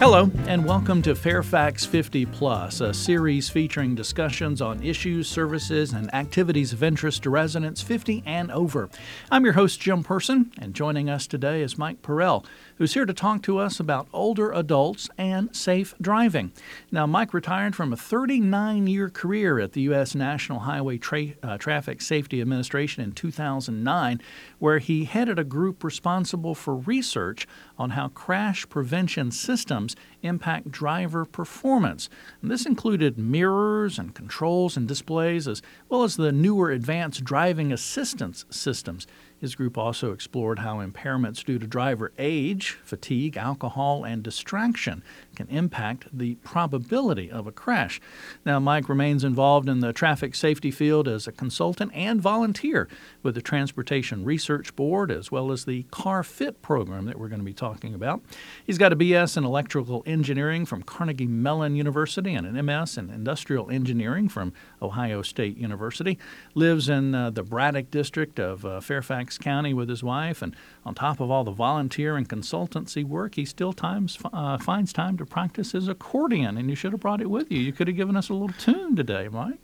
Hello, and welcome to Fairfax 50 Plus, a series featuring discussions on issues, services, and activities of interest to residents 50 and over. I'm your host, Jim Person, and joining us today is Mike Perel, who's here to talk to us about older adults and safe driving. Now, Mike retired from a 39 year career at the U.S. National Highway Tra- uh, Traffic Safety Administration in 2009, where he headed a group responsible for research on how crash prevention systems terms impact driver performance. And this included mirrors and controls and displays, as well as the newer advanced driving assistance systems. His group also explored how impairments due to driver age, fatigue, alcohol, and distraction can impact the probability of a crash. Now, Mike remains involved in the traffic safety field as a consultant and volunteer with the Transportation Research Board, as well as the CarFit program that we're going to be talking about. He's got a BS in electrical engineering from Carnegie Mellon University and an MS in industrial engineering from Ohio State University. Lives in uh, the Braddock district of uh, Fairfax County with his wife, and on top of all the volunteer and consultancy work, he still times uh, finds time to practice his accordion. And you should have brought it with you. You could have given us a little tune today, Mike.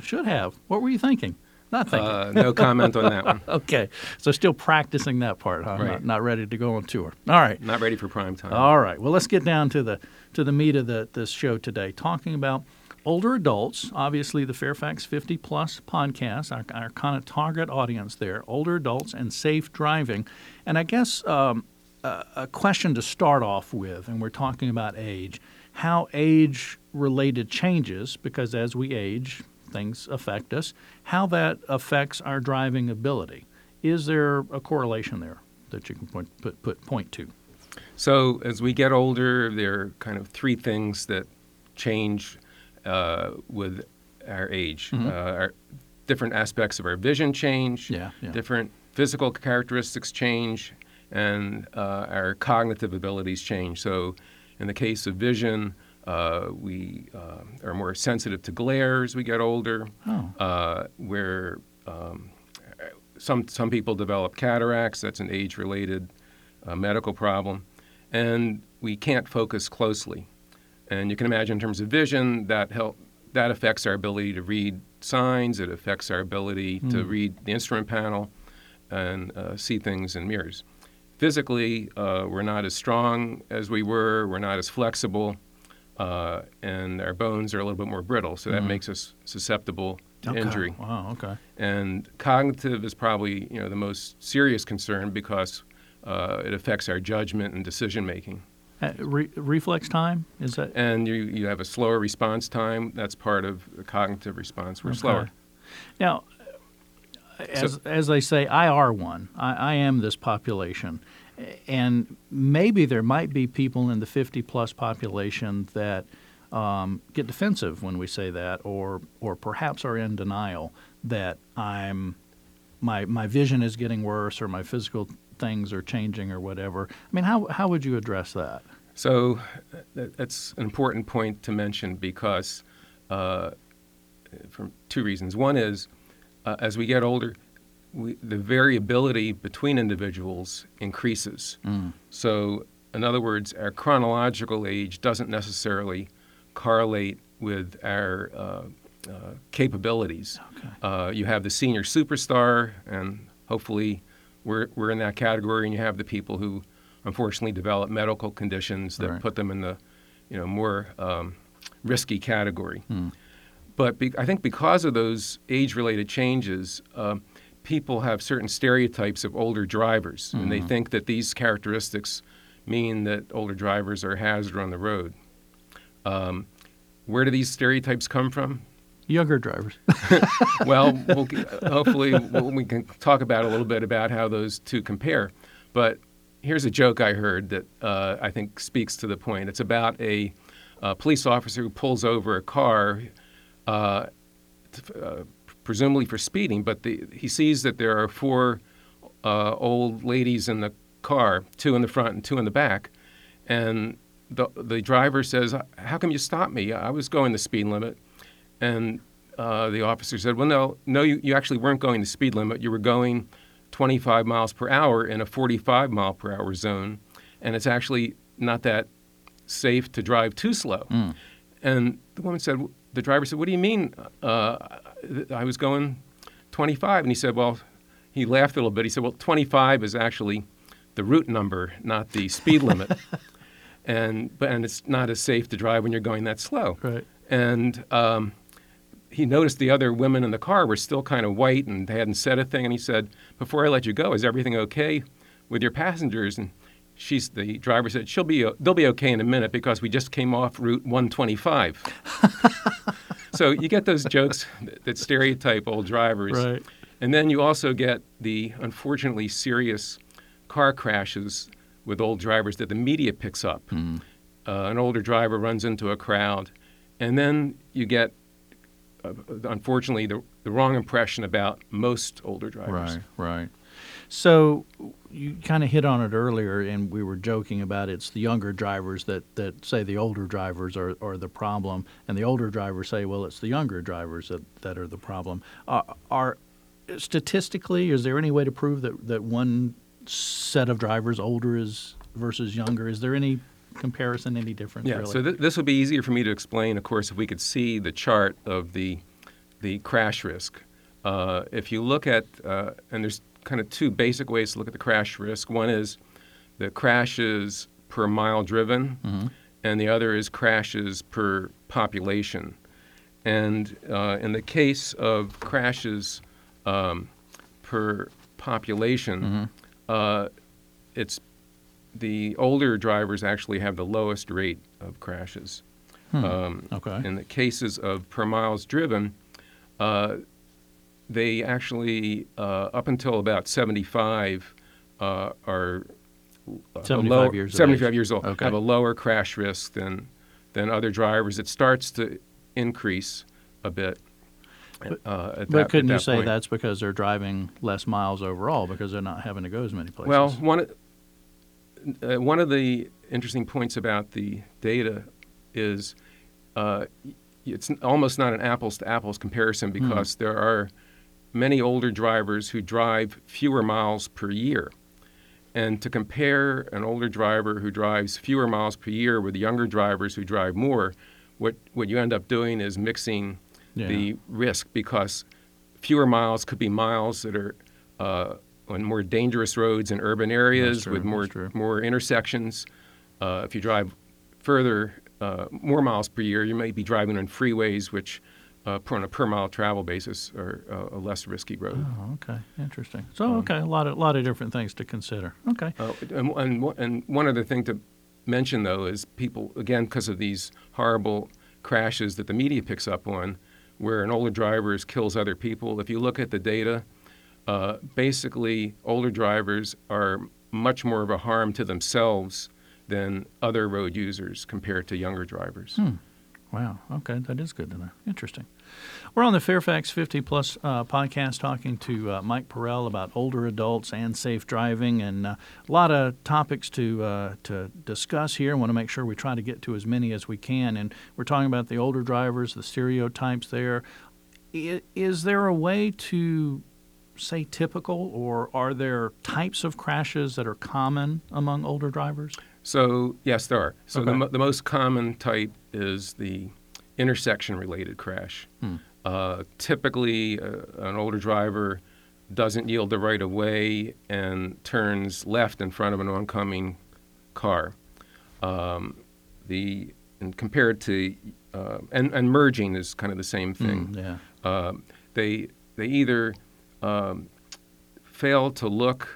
Should have. What were you thinking? Not thinking. Uh, no comment on that one. okay, so still practicing that part, huh? Right. Not, not ready to go on tour. All right. Not ready for prime time. All right. Well, let's get down to the to the meat of the this show today, talking about older adults. Obviously, the Fairfax 50 Plus podcast, our, our kind of target audience there, older adults and safe driving. And I guess um, a, a question to start off with, and we're talking about age, how age related changes, because as we age, things affect us, how that affects our driving ability. Is there a correlation there that you can point, put, put, point to? So, as we get older, there are kind of three things that change uh, with our age. Mhm. Uh, our different aspects of our vision change, Yeah, yeah. different physical characteristics change, and uh, our cognitive abilities change. So, in the case of vision, uh, we uh, are more sensitive to glare as we get older. Oh. Uh, where um, some some people develop cataracts. That's an age-related uh, medical problem, and we can't focus closely. And you can imagine, in terms of vision, that help that affects our ability to read signs. It affects our ability to Hmm. read the instrument panel and uh, see things in mirrors. Physically, uh, we're not as strong as we were. We're not as flexible, uh, and our bones are a little bit more brittle. So that Mhm. makes us susceptible to Okay. injury. Wow. Okay. And cognitive is probably you know the most serious concern because uh, it affects our judgment and decision making. Uh, re- reflex time is that And you, you have a slower response time. That's part of the cognitive response. We're Okay. slower. now? As as they say, I are one. I, I am this population, and maybe there might be people in the fifty plus population that um, get defensive when we say that, or or perhaps are in denial that I'm my my vision is getting worse or my physical things are changing or whatever. I mean, how how would you address that? So that's an important point to mention because uh, from two reasons. One is uh, as we get older, we, the variability between individuals increases. So, in other words, our chronological age doesn't necessarily correlate with our uh, uh, capabilities. Okay. Uh, you have the senior superstar, and hopefully we're, we're in that category, and you have the people who unfortunately develop medical conditions that Right. put them in the you know, more um, risky category. Hmm. But be, I think because of those age-related changes, uh, people have certain stereotypes of older drivers, and they Mhm. think that these characteristics mean that older drivers are a hazard on the road. Um, where do these stereotypes come from? Younger drivers. well, we'll hopefully we'll, can talk about a little bit about how those two compare. But here's a joke I heard that uh, I think speaks to the point. It's about a, uh police officer who pulls over a car, uh, t- uh, presumably for speeding, but the, he sees that there are four uh, old ladies in the car, two in the front and two in the back, and the the driver says, "How come you stopped me? I was going the speed limit." And uh, the officer said, "Well, no, no, you, you actually weren't going the speed limit. You were going 25 miles per hour in a 45 mile per hour zone, and it's actually not that safe to drive too slow. Mm. And the woman said, the driver said, "What do you mean? Uh, I was going 25." And he said, "Well," he laughed a little bit. He said, "Well, 25 is actually the route number, not the speed limit." and but and it's not as safe to drive when you're going that slow. Right. And um, he noticed the other women in the car were still kind of white and they hadn't said a thing. And he said, "Before I let you go, is everything okay with your passengers?" And she's the driver said, "She'll be they'll be okay in a minute because we just came off Route 125." so you get those jokes that, that stereotype old drivers, Right. and then you also get the unfortunately serious car crashes with old drivers that the media picks up. Mm. Uh, an older driver runs into a crowd, and then you get, uh, unfortunately, the, the wrong impression about most older drivers. Right, right. So you kind of hit on it earlier, and we were joking about it's the younger drivers that, that say the older drivers are, are the problem, and the older drivers say, well, it's the younger drivers that, that are the problem. Uh, are statistically, is there any way to prove that, that one set of drivers older is versus younger? Is there any comparison, any difference? Yeah, really? so th- this would be easier for me to explain, of course, if we could see the chart of the, the crash risk. Uh, if you look at, uh, and there's kind of two basic ways to look at the crash risk. One is the crashes per mile driven, Mhm. and the other is crashes per population. And uh, in the case of crashes um, per population, uh, it's the older drivers actually have the lowest rate of crashes. Um, okay. in the cases of per miles driven, uh, they actually, uh, up until about 75, uh, are 75 lower- years 75 age. years old, Okay. have a lower crash risk than, than other drivers. It starts to increase a bit. But- uh, at But couldn't you say point. that's because they're driving less miles overall because they're not having to go as many places? Well, one of- uh, one of the interesting points about the data is uh, it's almost not an apples to apples comparison Hmm. because there are many older drivers who drive fewer miles per year. And to compare an older driver who drives fewer miles per year with younger drivers who drive more, what, what you end up doing is mixing Yeah. the risk because fewer miles could be miles that are uh, on more dangerous roads in urban areas true, with more more intersections. Uh, if you drive further, uh, more miles per year, you may be driving on freeways, which uh, per- on a per mile travel basis are uh, a less risky road. Oh, okay, interesting. Um, So, okay, a lot of lot of different things to consider. Okay, Uh, and, and, one- and one other thing to mention, though, is people, again, because of these horrible crashes that the media picks up on, where an older driver kills other people, if you look at the data, uh, basically, older drivers are much more of a harm to themselves than other road users compared to younger drivers. Wow, okay, that is good to know. Interesting. We're on the Fairfax 50 Plus uh, podcast talking to uh, Mike Perel about older adults and safe driving, and uh, a lot of topics to uh, to discuss here. I want to make sure we try to get to as many as we can, and we're talking about the older drivers, the stereotypes there. Is there a way to say typical, or are there types of crashes that are common among older drivers? So yes, there are. So the, Okay. mo- the most common type is the intersection-related crash. Hmm. Uh, typically, uh, an older driver doesn't yield the right of way and turns left in front of an oncoming car. Um, the and compared to uh, and, and merging is kind of the same thing Mm, yeah. um, they they either um, fail to look,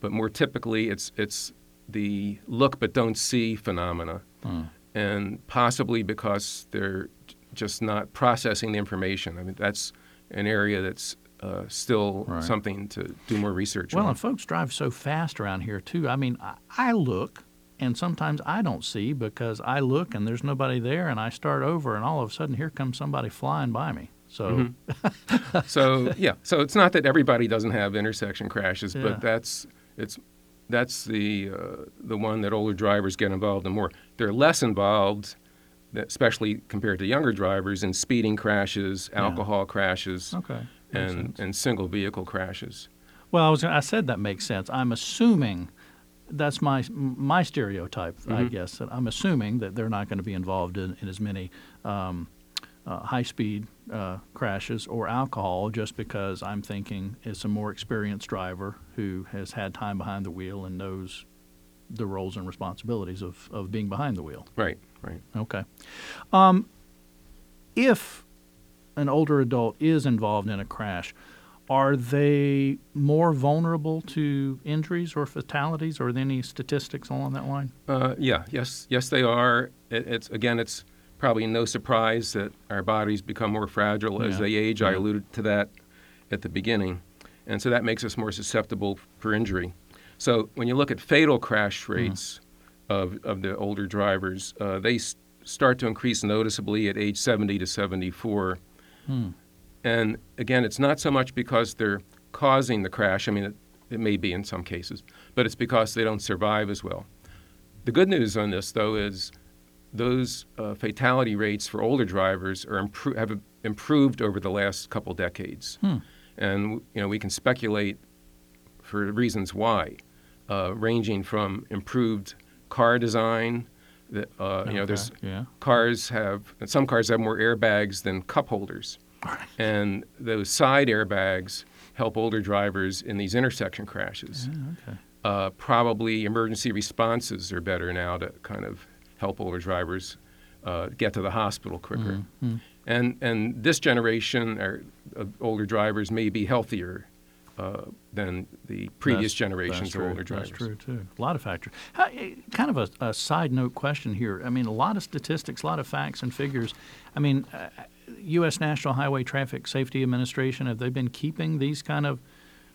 but more typically it's it's the look but don't see phenomena, Hmm. and possibly because they're just not processing the information. I mean that's an area that's uh, still Right. something to do more research Well, on. and folks drive so fast around here too. I mean, I, I look, and sometimes I don't see because I look and there's nobody there, and I start over, and all of a sudden here comes somebody flying by me. So, Mm-hmm. so yeah, so it's not that everybody doesn't have intersection crashes, Yeah. but that's it's that's the uh, the one that older drivers get involved in more. They're less involved, especially compared to younger drivers, in speeding crashes, Yeah. alcohol crashes, okay. and and single vehicle crashes. Well, I was I said that makes sense. I'm assuming that's my my stereotype, I Mm-hmm. guess. That I'm assuming that they're not going to be involved in, in as many um, uh, high speed uh, crashes or alcohol, just because I'm thinking it's a more experienced driver who has had time behind the wheel and knows the roles and responsibilities of, of being behind the wheel. Right, right. Okay. Um, if an older adult is involved in a crash, are they more vulnerable to injuries or fatalities, or are there any statistics along that line? Uh, yeah, yes, yes, they are. It, it's again, it's probably no surprise that our bodies become more fragile as they age. I alluded to that at the beginning, and so that makes us more susceptible for injury. So when you look at fatal crash Mm-hmm. rates of of the older drivers, uh, they s- start to increase noticeably at age 70 to 74. Hmm. And again, it's not so much because they're causing the crash. I mean, it, it may be in some cases, but it's because they don't survive as well. The good news on this, though, is those uh, fatality rates for older drivers are impro- have improved over the last couple decades, Hmm. and you know we can speculate for reasons why, uh, ranging from improved car design. That, uh, you know, there's yeah. cars have some cars have more airbags than cup holders, and those side airbags help older drivers in these intersection crashes. Yeah, okay. Uh, probably emergency responses are better now to kind of help older drivers uh, get to the hospital quicker. Mhm. And and this generation or of older drivers may be healthier uh, than the previous That's- generations that's of older drivers. That's true too. A lot of factors. How, eh, kind of a, a side note question here. I mean, a lot of statistics, a lot of facts and figures. I mean, uh, U.S. National Highway Traffic Safety Administration have they been keeping these kind of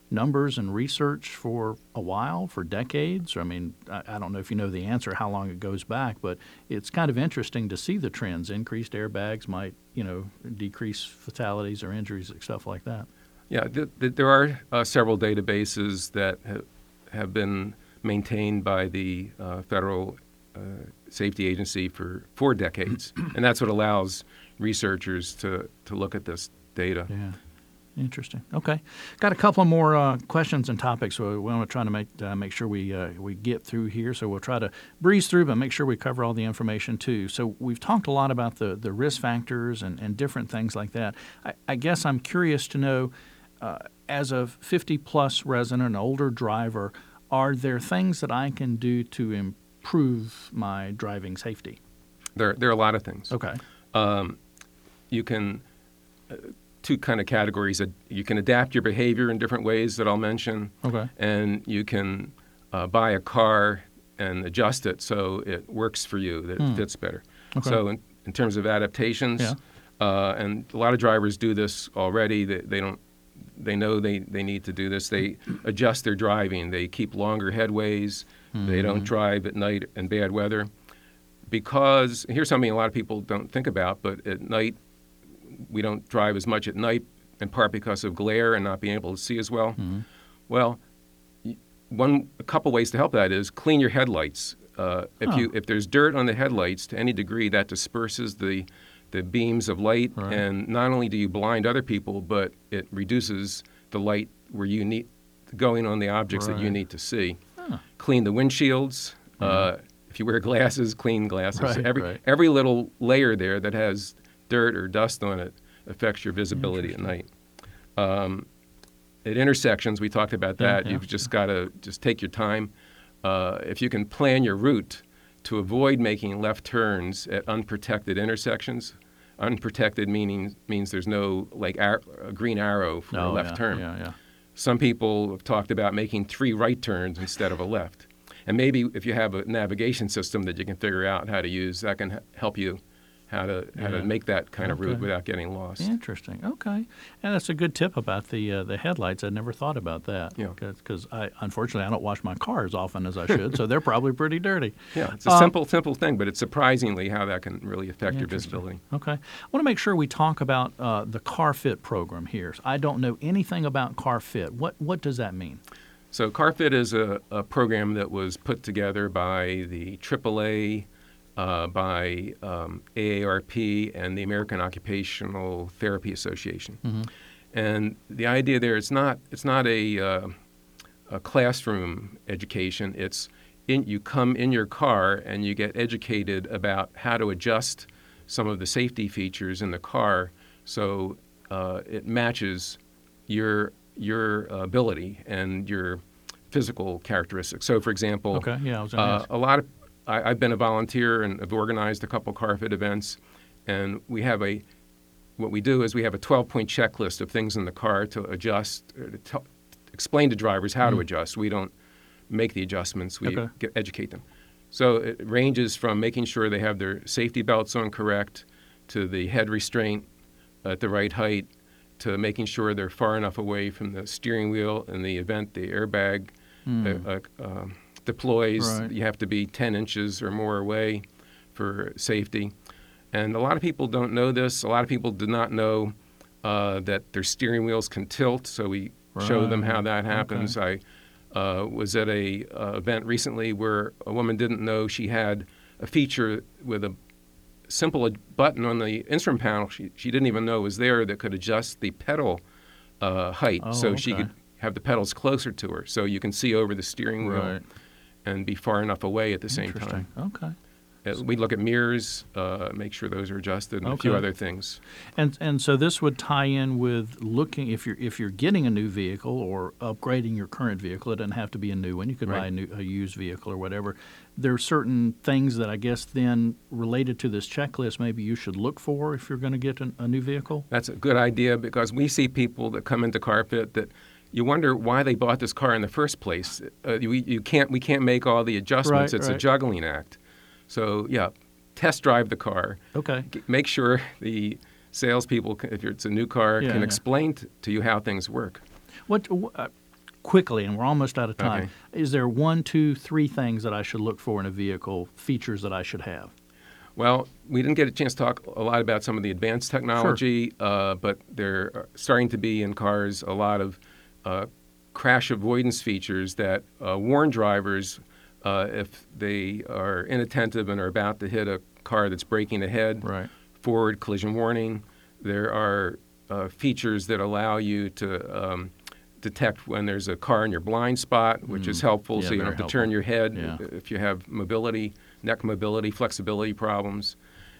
numbers and research for a while, for decades? I mean, I, don't know if you know the answer, how long it goes back, but it's kind of interesting to see the trends. Increased airbags might, you know, decrease fatalities or injuries, and stuff like that. Yeah, th- th- there are uh, several databases that ha- have been maintained by the uh, Federal uh, Safety Agency for four decades, and that's what allows researchers to, to look at this data. Yeah. Interesting. Okay, got a couple more uh, questions and topics. So we want to try to make uh, make sure we uh, we get through here. So we'll try to breeze through, but make sure we cover all the information too. So we've talked a lot about the the risk factors and, and different things like that. I, I guess I'm curious to know, uh, as a 50 plus resident, an older driver, are there things that I can do to improve my driving safety? There, there are a lot of things. Okay. You can, uh, two kind of categories. that You can adapt your behavior in different ways that I'll mention. Okay. and you can uh, buy a car and adjust it so it works for you, that it fits better. Okay. So, in, in terms of adaptations, Yeah. uh, and a lot of drivers do this already. They, they don't. They know they, they need to do this. They adjust their driving. They keep longer headways. They don't drive at night in bad weather. Because here's something a lot of people don't think about, but at night we don't drive as much at night, in part because of glare and not being able to see as well. Well, one a couple ways to help that is clean your headlights. Uh, if you if there's dirt on the headlights to any degree, that disperses the the beams of light, Right. and not only do you blind other people, but it reduces the light where you need going on the objects that you need to see. Huh. Clean the windshields. Uh, if you wear glasses, clean glasses. Right, every right. every little layer there that has dirt or dust on it affects your visibility at night. Um, at intersections, we talked about that. yeah. You've just got to just take your time. Uh, if you can plan your route to avoid making left turns at unprotected intersections, unprotected meaning means there's no like ar- a green arrow for a Oh, left yeah, turn. Yeah, yeah. Some people have talked about making three right turns instead of a left. And maybe if you have a navigation system that you can figure out how to use, that can help you how to how Yeah. to make that kind of route without getting lost. Interesting. Okay, and that's a good tip about the uh, the headlights. I never thought about that. Yeah. Because I unfortunately I don't wash my car as often as I should, so they're probably pretty dirty. Yeah, it's a Uh, simple simple thing, but it's surprisingly how that can really affect your visibility. Okay. I want to make sure we talk about uh, the CarFit program here. I don't know anything about CarFit. What what does that mean? So CarFit is a, a program that was put together by the AAA, uh, by um, AARP, and the American Occupational Therapy Association. And the idea there is not it's not a, uh, a classroom education. It's in, you come in your car and you get educated about how to adjust some of the safety features in the car so uh, it matches your your ability and your physical characteristics. So, for example, Okay, yeah, uh, a lot of I, I've been a volunteer and have organized a couple CarFit events, and we have a what we do is we have a 12 point checklist of things in the car to adjust, or to tell, explain to drivers how to adjust. We don't make the adjustments, we Mm. Okay. get, educate them. So it ranges from making sure they have their safety belts on correct, to the head restraint at the right height, to making sure they're far enough away from the steering wheel in the event the airbag uh, uh, um, deploys. Right. You have to be 10 inches or more away for safety. And a lot of people don't know this. A lot of people do not know uh, that their steering wheels can tilt. So we show them how that happens. I uh, was at a uh, event recently where a woman didn't know she had a feature with a simple button on the instrument panel. She, she didn't even know was there that could adjust the pedal uh, height, Oh, so she could have the pedals closer to her, so you can see over the steering wheel Right. And be far enough away at the same time. Okay. Uh, we look at mirrors, uh, make sure those are adjusted, and a few other things. And and so this would tie in with looking if you're if you're getting a new vehicle or upgrading your current vehicle. It doesn't have to be a new one. You could buy a new a used vehicle or whatever. There are certain things that I guess then related to this checklist maybe you should look for if you're going to get an, a new vehicle. That's a good idea because we see people that come into CarFit that you wonder why they bought this car in the first place. Uh, you, you can't, we can't make all the adjustments. Right, it's a juggling act. So yeah, test drive the car. Okay. G- Make sure the salespeople, can- if it's a new car, Yeah, can yeah. explain t- to you how things work. What uh, quickly, and we're almost out of time. Okay. Is there one, two, three things that I should look for in a vehicle? Features that I should have. Well, we didn't get a chance to talk a lot about some of the advanced technology, uh, but there are starting to be in cars a lot of crash avoidance features that uh, warn drivers uh, if they are inattentive and are about to hit a car that's braking ahead. Right. Forward collision warning. There are uh, features that allow you to um, detect when there's a car in your blind spot, which is helpful, Mm. Yeah, so you don't have to turn your head Yeah. if you have mobility, neck mobility, flexibility problems.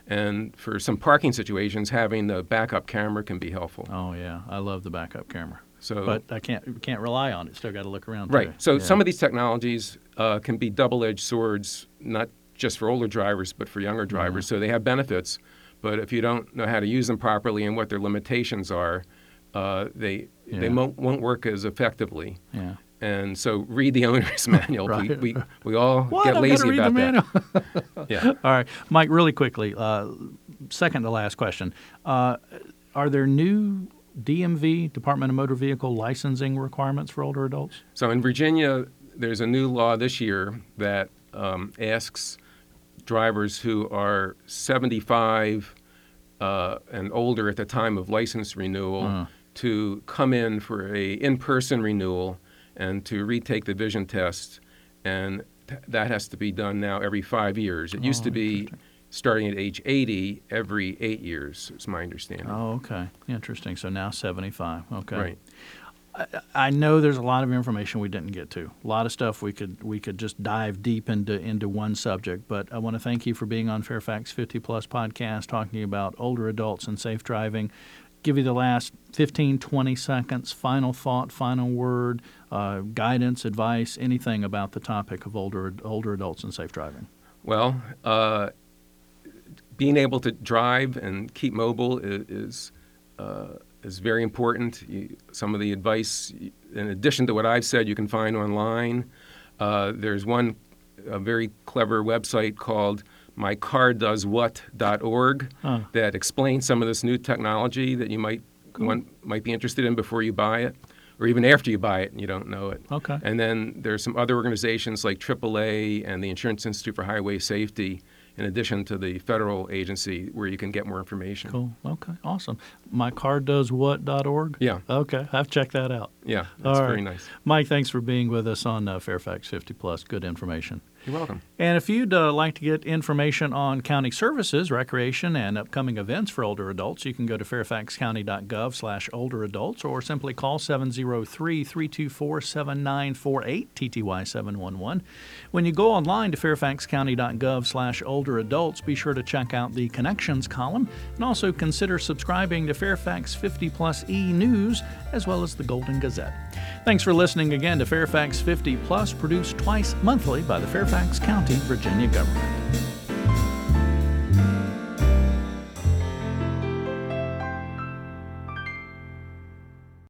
And for some parking situations, having the backup camera can be helpful. Oh yeah, I love the backup camera, So, but I can't can't rely on it. Still got to look around. right. too. So Yeah. some of these technologies uh, can be double-edged swords, not just for older drivers, but for younger drivers. So they have benefits, but if you don't know how to use them properly and what their limitations are, uh, they Yeah. they won't, won't work as effectively. Yeah. And so read the owner's manual. Right. We, we, we all What? get I've lazy about that. Yeah. All right, Mike. Really quickly, uh, second to last question: uh, Are there new DMV Department of Motor Vehicle licensing requirements for older adults? So in Virginia, there's a new law this year that um, asks drivers who are 75 uh, and older at the time of license renewal Uh-huh. to come in for a in-person renewal and to retake the vision test, and th- that has to be done now every five years. It used Oh, to be starting at age 80 every eight years, is my understanding. Oh, okay, interesting. So now seventy-five. Okay. Right. I know there's a lot of information we didn't get to. A lot of stuff we could we could just dive deep into into one subject. But I want to thank you for being on Fairfax 50 Plus podcast, talking about older adults and safe driving. Give you the last 15, 20 seconds, final thought, final word, uh, guidance, advice, anything about the topic of older older adults and safe driving. Well, uh, being able to drive and keep mobile is is, uh, is very important. You, some of the advice, in addition to what I've said, you can find online. Uh, there's one a very clever website called mycardoeswhat.org Huh. that explains some of this new technology that you might one, might be interested in before you buy it, or even after you buy it and you don't know it. Okay. And then there's some other organizations like AAA and the Insurance Institute for Highway Safety, in addition to the federal agency, where you can get more information. Cool. Okay. Awesome. MyCarDoesWhat.org? Yeah. Okay. I've checked that out. Yeah, that's All right. very nice. Mike, thanks for being with us on uh, Fairfax 50 Plus. Good information. You're welcome. And if you'd uh, like to get information on county services, recreation, and upcoming events for older adults, you can go to fairfaxcounty.gov slash older adults or simply call 703-324-7948, TTY 711. When you go online to fairfaxcounty.gov slash older adults, be sure to check out the connections column and also consider subscribing to Fairfax 50 Plus e-News as well as the Golden Gazette. Thanks for listening again to Fairfax 50 Plus, produced twice monthly by the Fairfax County, Virginia government.